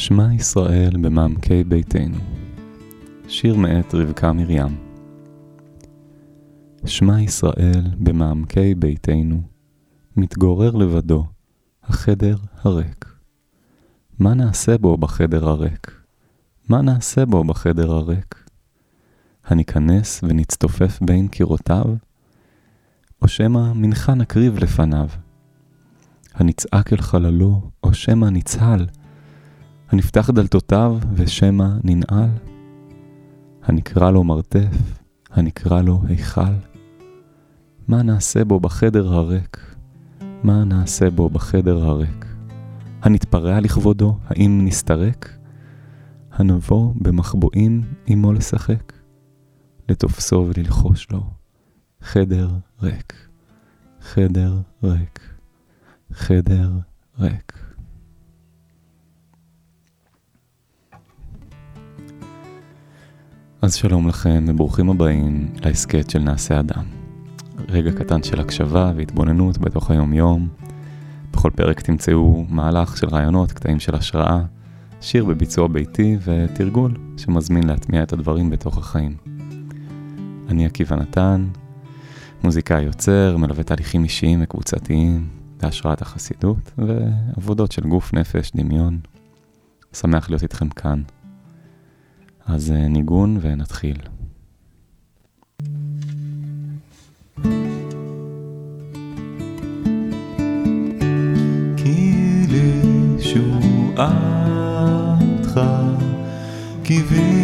שמע ישראל במעמקי ביתנו. שיר מאת רבקה מרים. שמע ישראל במעמקי ביתנו, מתגורר לבדו, החדר הריק. מה נעשה בו בחדר הריק? מה נעשה בו בחדר הריק? הניכנס ונצטופף בין קירותיו? או שמא מנחה נקריב לפניו? הנצעק אל חללו, או שמא נצהל? הנפתח דלתותיו ושמא ננעל? הנקרא לו מרתף, הנקרא לו היכל? מה נעשה בו בחדר הריק? מה נעשה בו בחדר הריק? הנתפרע לכבודו, האם נסתרק? הנבוא במחבואים עמו לשחק? לתופסו וללחוש לו, חדר ריק, חדר ריק, חדר ריק. אז שלום לכם וברוכים הבאים להסכת של נעשה אדם. רגע קטן של הקשבה והתבוננות בתוך היום-יום. בכל פרק תמצאו מהלך של רעיונות, קטעים של השראה, שיר בביצוע ביתי ותרגול שמזמין להטמיע את הדברים בתוך החיים. אני עקיבא נתן, מוזיקאי יוצר, מלווה תהליכים אישיים וקבוצתיים בהשראת החסידות ועבודות של גוף, נפש, דמיון. שמח להיות איתכם כאן. אז ניגון ונתחיל. כי לישועתך קיווינו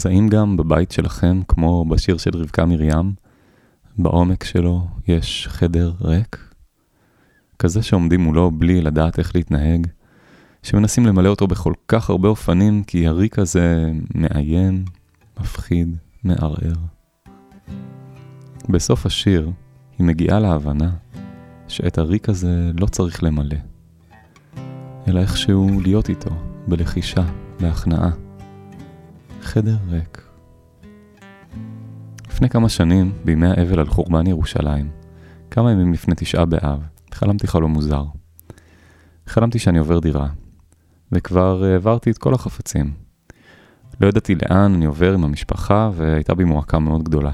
אז האם גם בבית שלכם, כמו בשיר של רבקה מרים, בעומק שלו יש חדר ריק? כזה שעומדים מולו בלי לדעת איך להתנהג, שמנסים למלא אותו בכל כך הרבה אופנים, כי הריק הזה מאיים, מפחיד, מערער. בסוף השיר היא מגיעה להבנה שאת הריק הזה לא צריך למלא, אלא איכשהו להיות איתו, בלחישה, בהכנעה. חדר ריק. לפני כמה שנים, בימי האבל על חורבן ירושלים, כמה ימים לפני תשעה באב, חלמתי חלום מוזר. חלמתי שאני עובר דירה, וכבר העברתי את כל החפצים. לא ידעתי לאן אני עובר עם המשפחה, והייתה בי מועקה מאוד גדולה.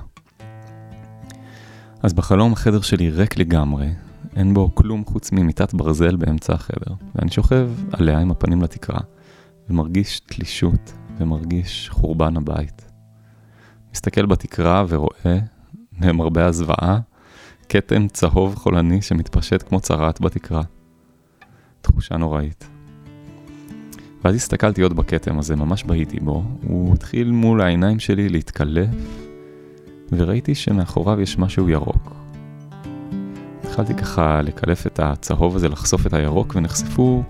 אז בחלום החדר שלי ריק לגמרי, אין בו כלום חוץ ממיטת ברזל באמצע החדר, ואני שוכב עליה עם הפנים לתקרה, ומרגיש תלישות, ומרגיש חורבן הבית. מסתכל בתקרה ורואה, למרבה הזוועה, כתם צהוב חולני שמתפשט כמו צרעת בתקרה. תחושה נוראית. ואז הסתכלתי עוד בכתם הזה, ממש בהיתי בו, הוא התחיל מול העיניים שלי להתקלף, וראיתי שמאחוריו יש משהו ירוק. התחלתי ככה לקלף את הצהוב הזה, לחשוף את הירוק, ונחשפו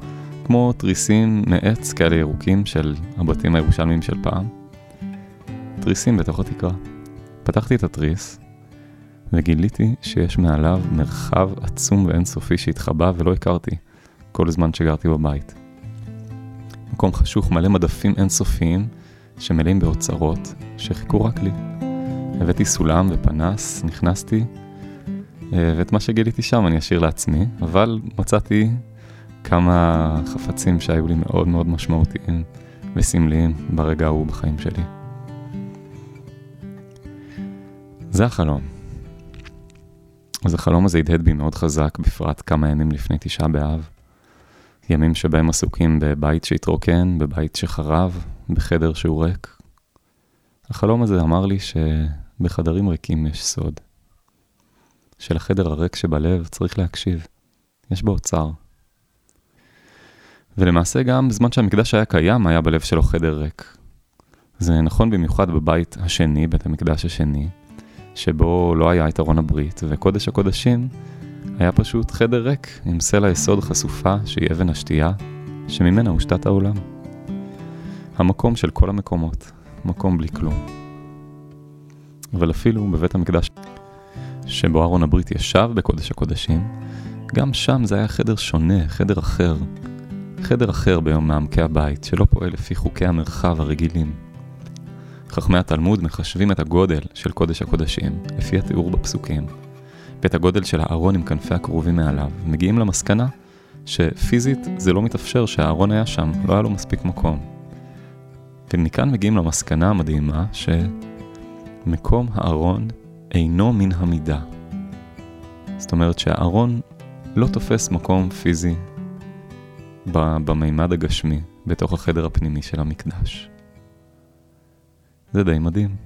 כמו תריסים מעץ כאלה ירוקים של הבתים הירושלמיים של פעם. תריסים בתוך התקרה. פתחתי את התריס, וגיליתי שיש מעליו מרחב עצום ואינסופי שהתחבא ולא הכרתי כל זמן שגרתי בבית. מקום חשוך מלא מדפים אינסופיים שמלאים באוצרות שחיכו רק לי. הבאתי סולם ופנס, נכנסתי, אה, ואת מה שגיליתי שם אני אשאיר לעצמי, אבל מצאתי כמה חפצים שהיו לי מאוד מאוד משמעותיים וסמליים ברגע ההוא בחיים שלי. זה החלום. אז החלום הזה הדהד בי מאוד חזק, בפרט כמה ימים לפני תשעה באב. ימים שבהם עסוקים בבית שהתרוקן, בבית שחרב, בחדר שהוא ריק. החלום הזה אמר לי שבחדרים ריקים יש סוד. שלחדר הריק שבלב צריך להקשיב. יש בו אוצר. ולמעשה גם בזמן שהמקדש היה קיים, היה בלב שלו חדר ריק. זה נכון במיוחד בבית השני, בית המקדש השני, שבו לא היה את ארון הברית, וקודש הקודשים היה פשוט חדר ריק עם סלע יסוד חשופה שהיא אבן השתייה, שממנה הושתת העולם. המקום של כל המקומות, מקום בלי כלום. אבל אפילו בבית המקדש שבו ארון הברית ישב בקודש הקודשים, גם שם זה היה חדר שונה, חדר אחר. חדר אחר ביום מעמקי הבית, שלא פועל לפי חוקי המרחב הרגילים. חכמי התלמוד מחשבים את הגודל של קודש הקודשים, לפי התיאור בפסוקים, ואת הגודל של הארון עם כנפי הקרובים מעליו, ומגיעים למסקנה שפיזית זה לא מתאפשר שהארון היה שם, לא היה לו מספיק מקום. ומכאן מגיעים למסקנה המדהימה שמקום הארון אינו מן המידה. זאת אומרת שהארון לא תופס מקום פיזי במימד הגשמי, בתוך החדר הפנימי של המקדש. זה די מדהים.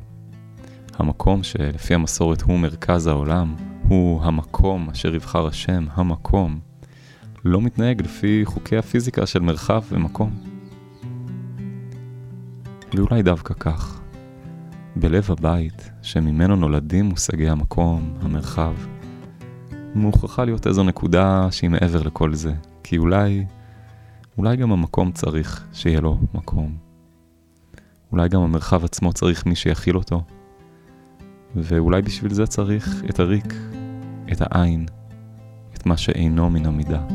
המקום שלפי המסורת הוא מרכז העולם, הוא המקום אשר יבחר השם, המקום, לא מתנהג לפי חוקי הפיזיקה של מרחב ומקום. ואולי דווקא כך, בלב הבית, שממנו נולדים מושגי המקום, המרחב, מוכרחה להיות איזו נקודה שהיא מעבר לכל זה, כי אולי, אולי גם המקום צריך שיהיה לו מקום. אולי גם המרחב עצמו צריך מי שיכיל אותו. ואולי בשביל זה צריך את הריק, את העין, את מה שאינו מן המידה.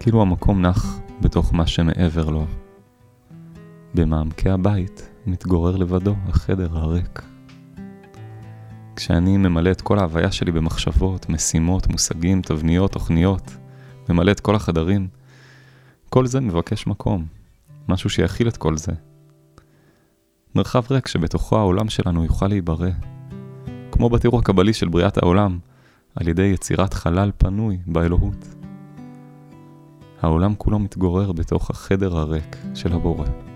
כאילו המקום נח בתוך מה שמעבר לו. במעמקי הבית מתגורר לבדו החדר הריק. כשאני ממלא את כל ההוויה שלי במחשבות, משימות, מושגים, תבניות, תוכניות, ממלא את כל החדרים, כל זה מבקש מקום. משהו שיכיל את כל זה. מרחב ריק שבתוכו העולם שלנו יוכל להיברא. כמו בתיאור הקבלי של בריאת העולם, על ידי יצירת חלל פנוי באלוהות. העולם כולו מתגורר בתוך החדר הריק של הבורא.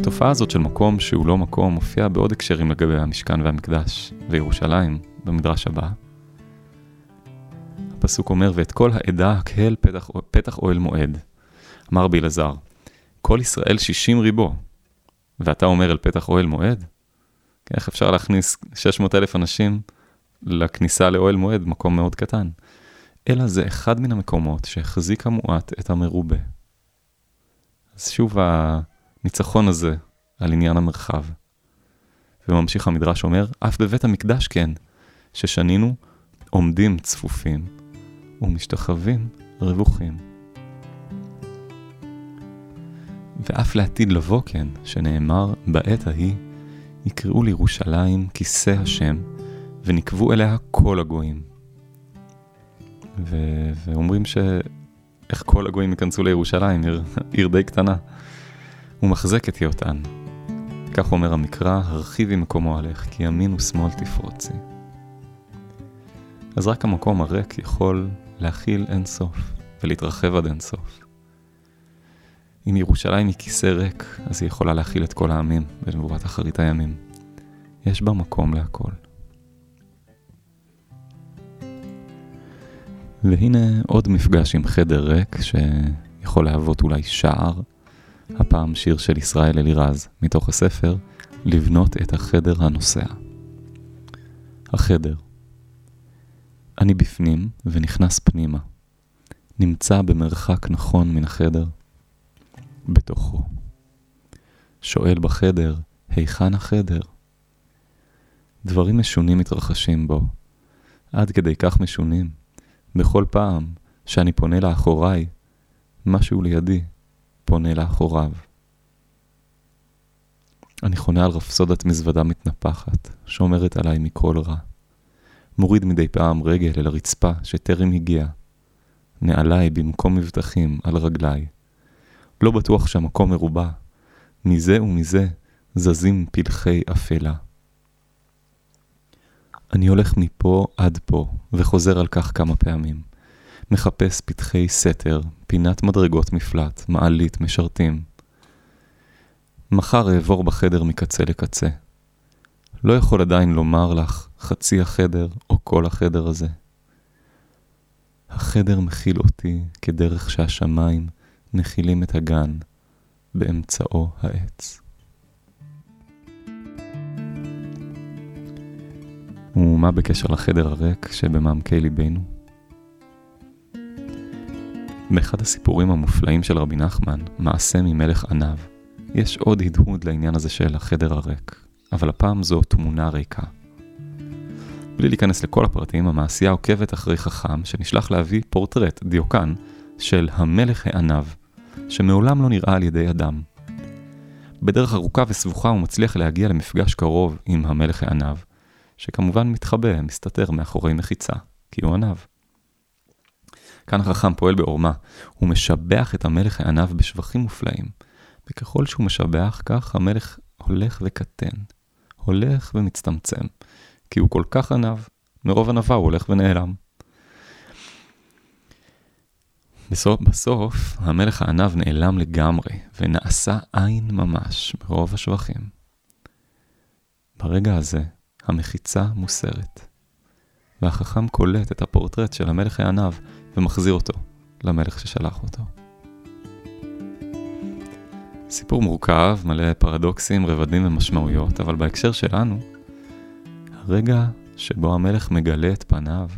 התופעה הזאת של מקום שהוא לא מקום מופיעה בעוד הקשרים לגבי המשכן והמקדש, וירושלים, במדרש הבא, הפסוק אומר, ואת כל העדה הקהל פתח, פתח אוהל מועד. אמר רבי אלעזר, כל ישראל שישים ריבו, ואתה אומר אל פתח אוהל מועד? איך אפשר להכניס 600 אלף אנשים לכניסה לאוהל מועד, מקום מאוד קטן? אלא זה אחד מן המקומות שהחזיק המועט את המרובה. אז שוב הניצחון הזה על עניין המרחב. וממשיך המדרש אומר, אף בבית המקדש כן, ששנינו עומדים צפופים, ומשתחווים רווחים. ואף לעתיד לבוא כן, שנאמר בעת ההיא, יקראו לירושלים כיסא השם, ונקבו אליה כל הגויים. ו- ואומרים שאיך כל הגויים ייכנסו לירושלים, עיר, עיר די קטנה. הוא מחזק את היותן. כך אומר המקרא, הרחיבי מקומו עליך, כי ימין ושמאל תפרוצי. אז רק המקום הריק יכול להכיל אין סוף ולהתרחב עד אין סוף. אם ירושלים היא כיסא ריק, אז היא יכולה להכיל את כל העמים בנבואת אחרית הימים. יש בה מקום להכל. והנה עוד מפגש עם חדר ריק שיכול להוות אולי שער הפעם שיר של ישראל אלירז, מתוך הספר לבנות את החדר הנוסע. החדר. אני בפנים ונכנס פנימה. נמצא במרחק נכון מן החדר. בתוכו. שואל בחדר, היכן החדר? דברים משונים מתרחשים בו, עד כדי כך משונים. בכל פעם שאני פונה לאחוריי, משהו לידי פונה לאחוריו. אני חונה על רפסודת מזוודה מתנפחת, שומרת עליי מכל רע. מוריד מדי פעם רגל אל הרצפה שטרם הגיע. נעליי במקום מבטחים על רגליי. לא בטוח שהמקום מרובע. מזה ומזה זזים פלחי אפלה. אני הולך מפה עד פה, וחוזר על כך כמה פעמים. מחפש פתחי סתר, פינת מדרגות מפלט, מעלית, משרתים. מחר אעבור בחדר מקצה לקצה. לא יכול עדיין לומר לך חצי החדר או כל החדר הזה. החדר מכיל אותי כדרך שהשמיים מכילים את הגן באמצעו העץ. ומה בקשר לחדר הריק שבמעמקי ליבנו? באחד הסיפורים המופלאים של רבי נחמן, מעשה ממלך עניו, יש עוד הדהוד לעניין הזה של החדר הריק, אבל הפעם זו תמונה ריקה. בלי להיכנס לכל הפרטים, המעשייה עוקבת אחרי חכם שנשלח להביא פורטרט, דיוקן, של המלך העניו, שמעולם לא נראה על ידי אדם. בדרך ארוכה וסבוכה הוא מצליח להגיע למפגש קרוב עם המלך העניו, שכמובן מתחבא, מסתתר מאחורי מחיצה, כי הוא עניו. כאן החכם פועל בעורמה, הוא משבח את המלך העניו בשבחים מופלאים, וככל שהוא משבח, כך המלך הולך וקטן, הולך ומצטמצם, כי הוא כל כך עניו, מרוב ענווה הוא הולך ונעלם. בסוף, בסוף המלך העניו נעלם לגמרי, ונעשה עין ממש מרוב השבחים. ברגע הזה, המחיצה מוסרת, והחכם קולט את הפורטרט של המלך העניו ומחזיר אותו למלך ששלח אותו. סיפור מורכב, מלא פרדוקסים, רבדים ומשמעויות, אבל בהקשר שלנו, הרגע שבו המלך מגלה את פניו,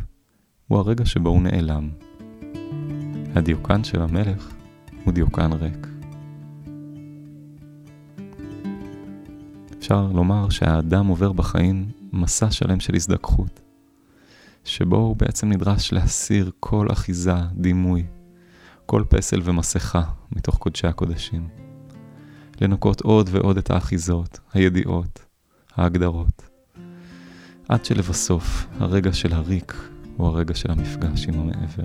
הוא הרגע שבו הוא נעלם. הדיוקן של המלך הוא דיוקן ריק. אפשר לומר שהאדם עובר בחיים מסע שלם של הזדככות, שבו הוא בעצם נדרש להסיר כל אחיזה, דימוי, כל פסל ומסכה מתוך קודשי הקודשים. לנקות עוד ועוד את האחיזות, הידיעות, ההגדרות. עד שלבסוף, הרגע של הריק הוא הרגע של המפגש עם המעבר.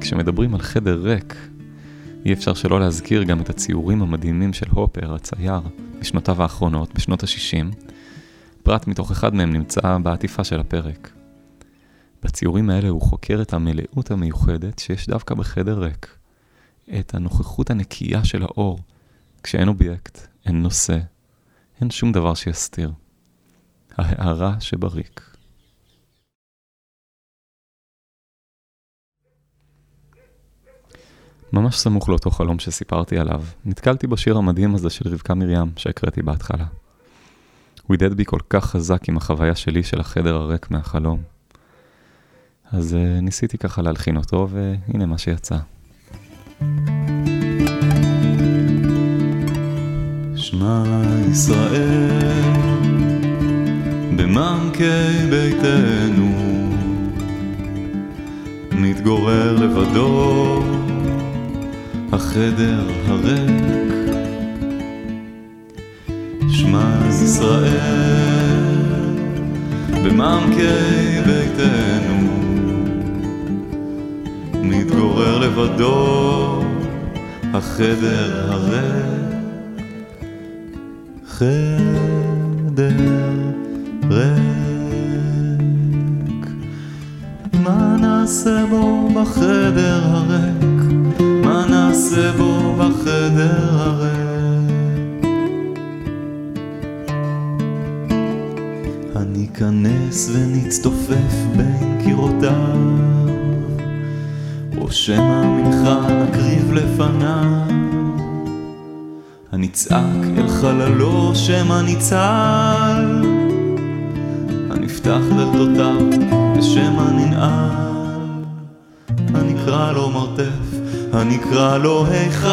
כשמדברים על חדר ריק, אי אפשר שלא להזכיר גם את הציורים המדהימים של הופר, הצייר, בשנותיו האחרונות, בשנות ה-60. פרט מתוך אחד מהם נמצא בעטיפה של הפרק. בציורים האלה הוא חוקר את המלאות המיוחדת שיש דווקא בחדר ריק. את הנוכחות הנקייה של האור, כשאין אובייקט, אין נושא, אין שום דבר שיסתיר. ההערה שבריק. ממש סמוך לאותו חלום שסיפרתי עליו, נתקלתי בשיר המדהים הזה של רבקה מרים שהקראתי בהתחלה. הוא הדהד בי כל כך חזק עם החוויה שלי של החדר הריק מהחלום. אז uh, ניסיתי ככה להלחין אותו, והנה מה שיצא. שמע ישראל, במעמקי ביתנו, מתגורר לבדו החדר הריק. שמע ישראל, במעמקי ביתנו, מתגורר לבדו החדר הריק. חדר ריק. מה נעשה בו בחדר הריק? נעשה בו בחדר הריק? אני ניכנס ונצטופף בין קירותיו, או שמא מנחה נקריב לפניו. הנצעק אל חללו שמא ניצל, הנפתח דלתותיו ושמא ננעל. הנקרא לו מרתף, הנקרא לו היכל.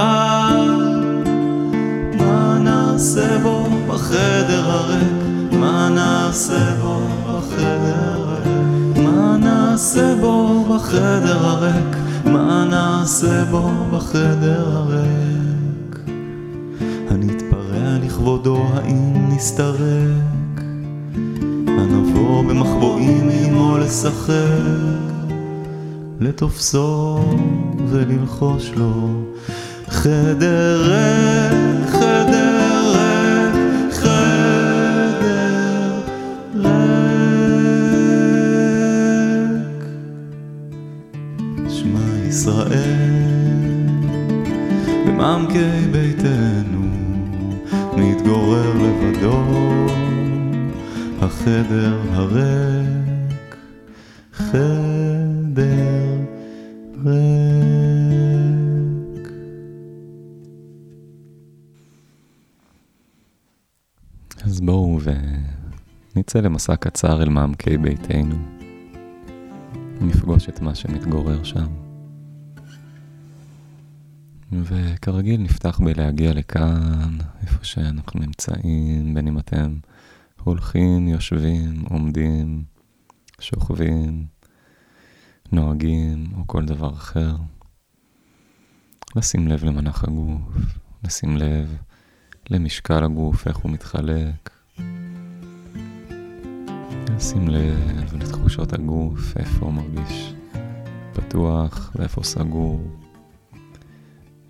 מה נעשה בו בחדר הריק? מה נעשה בו בחדר הריק? מה נעשה בו בחדר הריק? מה נעשה בו בחדר הריק? הנתפרע לכבודו האם נסתרק? הנבוא במחבואים עמו לשחק? לתופסו וללחוש לו חדר חדר ריק, חדר ריק. שמע ישראל, במעמקי ביתנו, מתגורר לבדו, החדר הריק, חדר ריק. אז בואו ונצא למסע קצר אל מעמקי ביתנו. נפגוש את מה שמתגורר שם. וכרגיל נפתח בלהגיע לכאן, איפה שאנחנו נמצאים, בין אם אתם הולכים, יושבים, עומדים, שוכבים, נוהגים או כל דבר אחר. לשים לב למנח הגוף, לשים לב למשקל הגוף, איך הוא מתחלק. לשים לב לתחושות הגוף, איפה הוא מרגיש פתוח ואיפה סגור.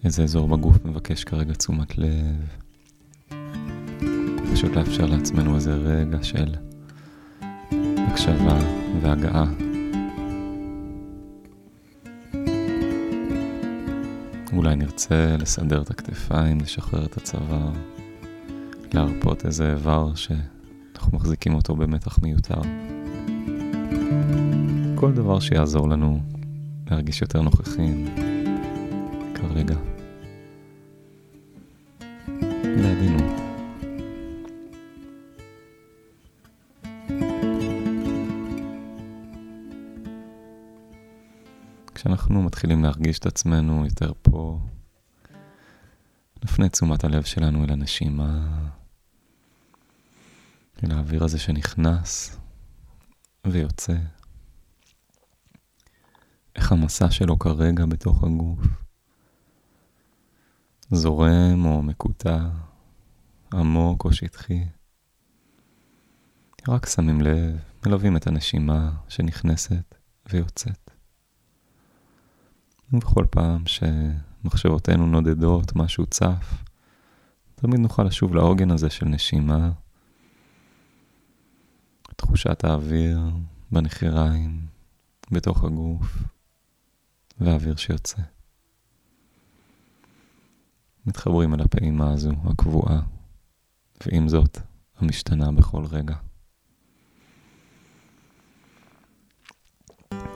איזה אזור בגוף מבקש כרגע תשומת לב. פשוט לאפשר לעצמנו איזה רגע של הקשבה והגעה. אולי נרצה לסדר את הכתפיים, לשחרר את הצוואר, להרפות איזה איבר שאנחנו מחזיקים אותו במתח מיותר. כל דבר שיעזור לנו להרגיש יותר נוכחים כרגע. בעדינות. כשאנחנו מתחילים להרגיש את עצמנו יותר פה, נפנה את תשומת הלב שלנו אל הנשימה, אל האוויר הזה שנכנס ויוצא. איך המסע שלו כרגע בתוך הגוף. זורם או מקוטע, עמוק או שטחי. רק שמים לב, מלווים את הנשימה שנכנסת ויוצאת. ובכל פעם שמחשבותינו נודדות, משהו צף, תמיד נוכל לשוב לעוגן הזה של נשימה, תחושת האוויר בנחיריים, בתוך הגוף, והאוויר שיוצא. מתחברים אל הפעימה הזו, הקבועה, ועם זאת, המשתנה בכל רגע.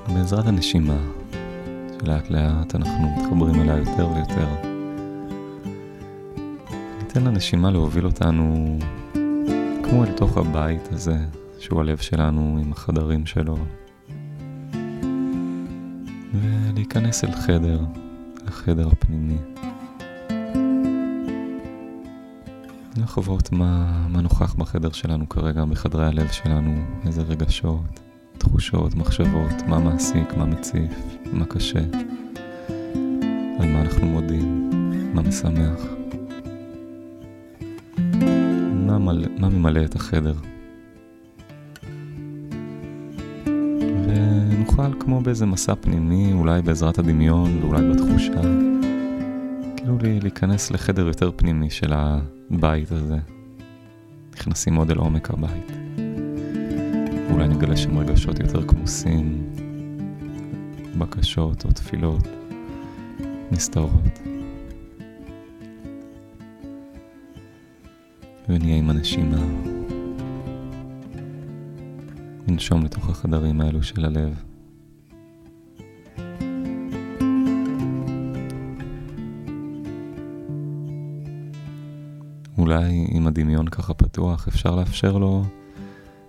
בעזרת הנשימה, שלאט לאט אנחנו מתחברים אליה יותר ויותר. ניתן לנשימה להוביל אותנו כמו אל תוך הבית הזה, שהוא הלב שלנו עם החדרים שלו. ולהיכנס אל חדר, החדר הפנימי. לחוות מה, מה נוכח בחדר שלנו כרגע, בחדרי הלב שלנו, איזה רגשות, תחושות, מחשבות, מה מעסיק, מה מציף, מה קשה, על מה אנחנו מודים, מה משמח, מה, מלא, מה ממלא את החדר. ונוכל כמו באיזה מסע פנימי, אולי בעזרת הדמיון ואולי בתחושה, כאילו להיכנס לחדר יותר פנימי של הבית הזה. נכנסים עוד אל עומק הבית. אולי נגלה שם רגשות יותר כמוסים, בקשות או תפילות נסתרות. ונהיה עם הנשימה. לנשום לתוך החדרים האלו של הלב. אולי עם הדמיון ככה פתוח אפשר לאפשר לו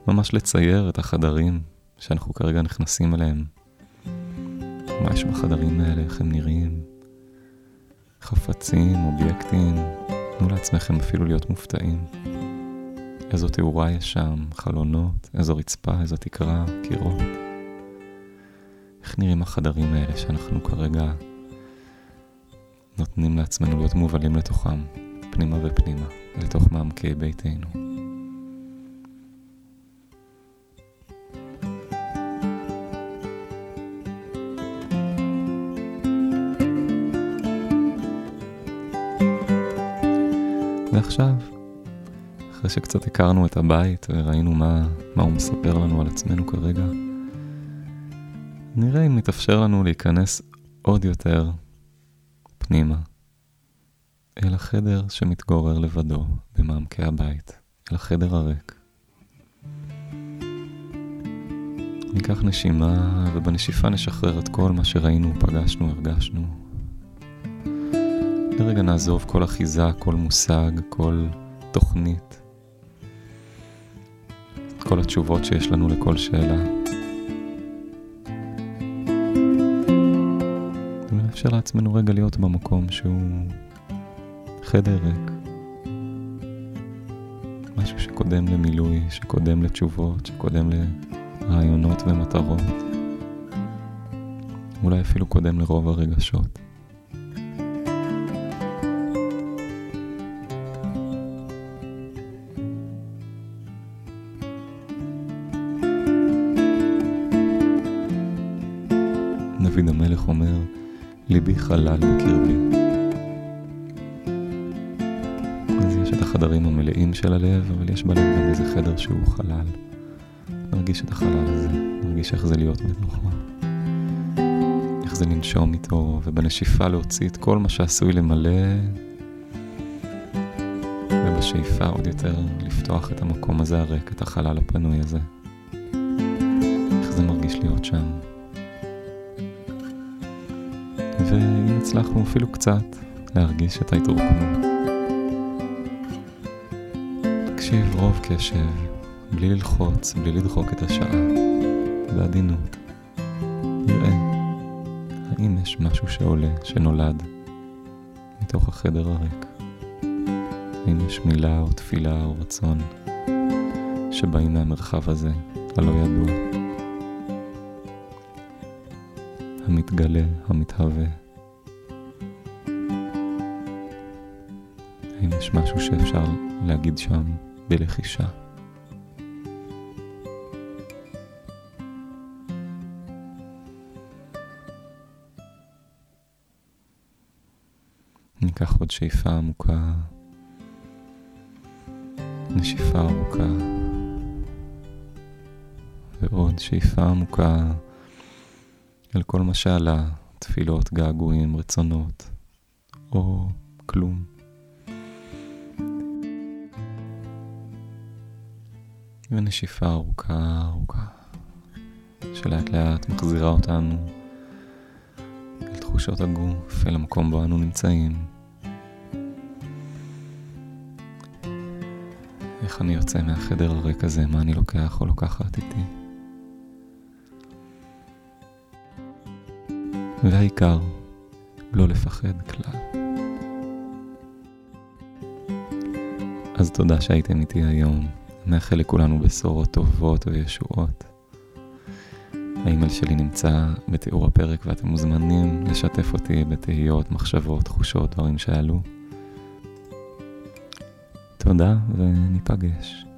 ממש לצייר את החדרים שאנחנו כרגע נכנסים אליהם. מה יש בחדרים האלה, איך הם נראים, חפצים, אובייקטים, תנו לעצמכם אפילו להיות מופתעים. איזו תאורה יש שם, חלונות, איזו רצפה, איזו תקרה, קירות. איך נראים החדרים האלה שאנחנו כרגע נותנים לעצמנו להיות מובלים לתוכם, פנימה ופנימה, לתוך מעמקי ביתנו. ועכשיו, אחרי שקצת הכרנו את הבית וראינו מה, מה הוא מספר לנו על עצמנו כרגע, נראה אם מתאפשר לנו להיכנס עוד יותר פנימה, אל החדר שמתגורר לבדו במעמקי הבית, אל החדר הריק. ניקח נשימה, ובנשיפה נשחרר את כל מה שראינו, פגשנו, הרגשנו. לרגע נעזוב כל אחיזה, כל מושג, כל תוכנית, את כל התשובות שיש לנו לכל שאלה. ונאפשר לעצמנו רגע להיות במקום שהוא חדר ריק. משהו שקודם למילוי, שקודם לתשובות, שקודם לרעיונות ומטרות. אולי אפילו קודם לרוב הרגשות. בתוכו. איך זה לנשום איתו, ובנשיפה להוציא את כל מה שעשוי למלא, ובשאיפה עוד יותר לפתוח את המקום הזה הריק, את החלל הפנוי הזה. איך זה מרגיש להיות שם. ואם הצלחנו אפילו קצת להרגיש את ההתרוקנות. תקשיב רוב קשב, בלי ללחוץ, בלי לדחוק את השעה, בעדינות. נראה האם יש משהו שעולה, שנולד, מתוך החדר הריק. האם יש מילה או תפילה או רצון שבאים מהמרחב הזה, הלא ידוע. המתגלה, המתהווה. האם יש משהו שאפשר להגיד שם בלחישה? עוד שאיפה עמוקה, נשיפה ארוכה, ועוד שאיפה עמוקה. אל כל מה שעלה, תפילות, געגועים, רצונות, או כלום. ונשיפה ארוכה ארוכה, שלאט לאט מחזירה אותנו אל תחושות הגוף, אל המקום בו אנו נמצאים. איך אני יוצא מהחדר הריק הזה, מה אני לוקח או לוקחת איתי. והעיקר, לא לפחד כלל. אז תודה שהייתם איתי היום. מאחל לכולנו בשורות טובות וישועות. האימייל שלי נמצא בתיאור הפרק ואתם מוזמנים לשתף אותי בתהיות, מחשבות, תחושות, דברים שעלו. תודה וניפגש.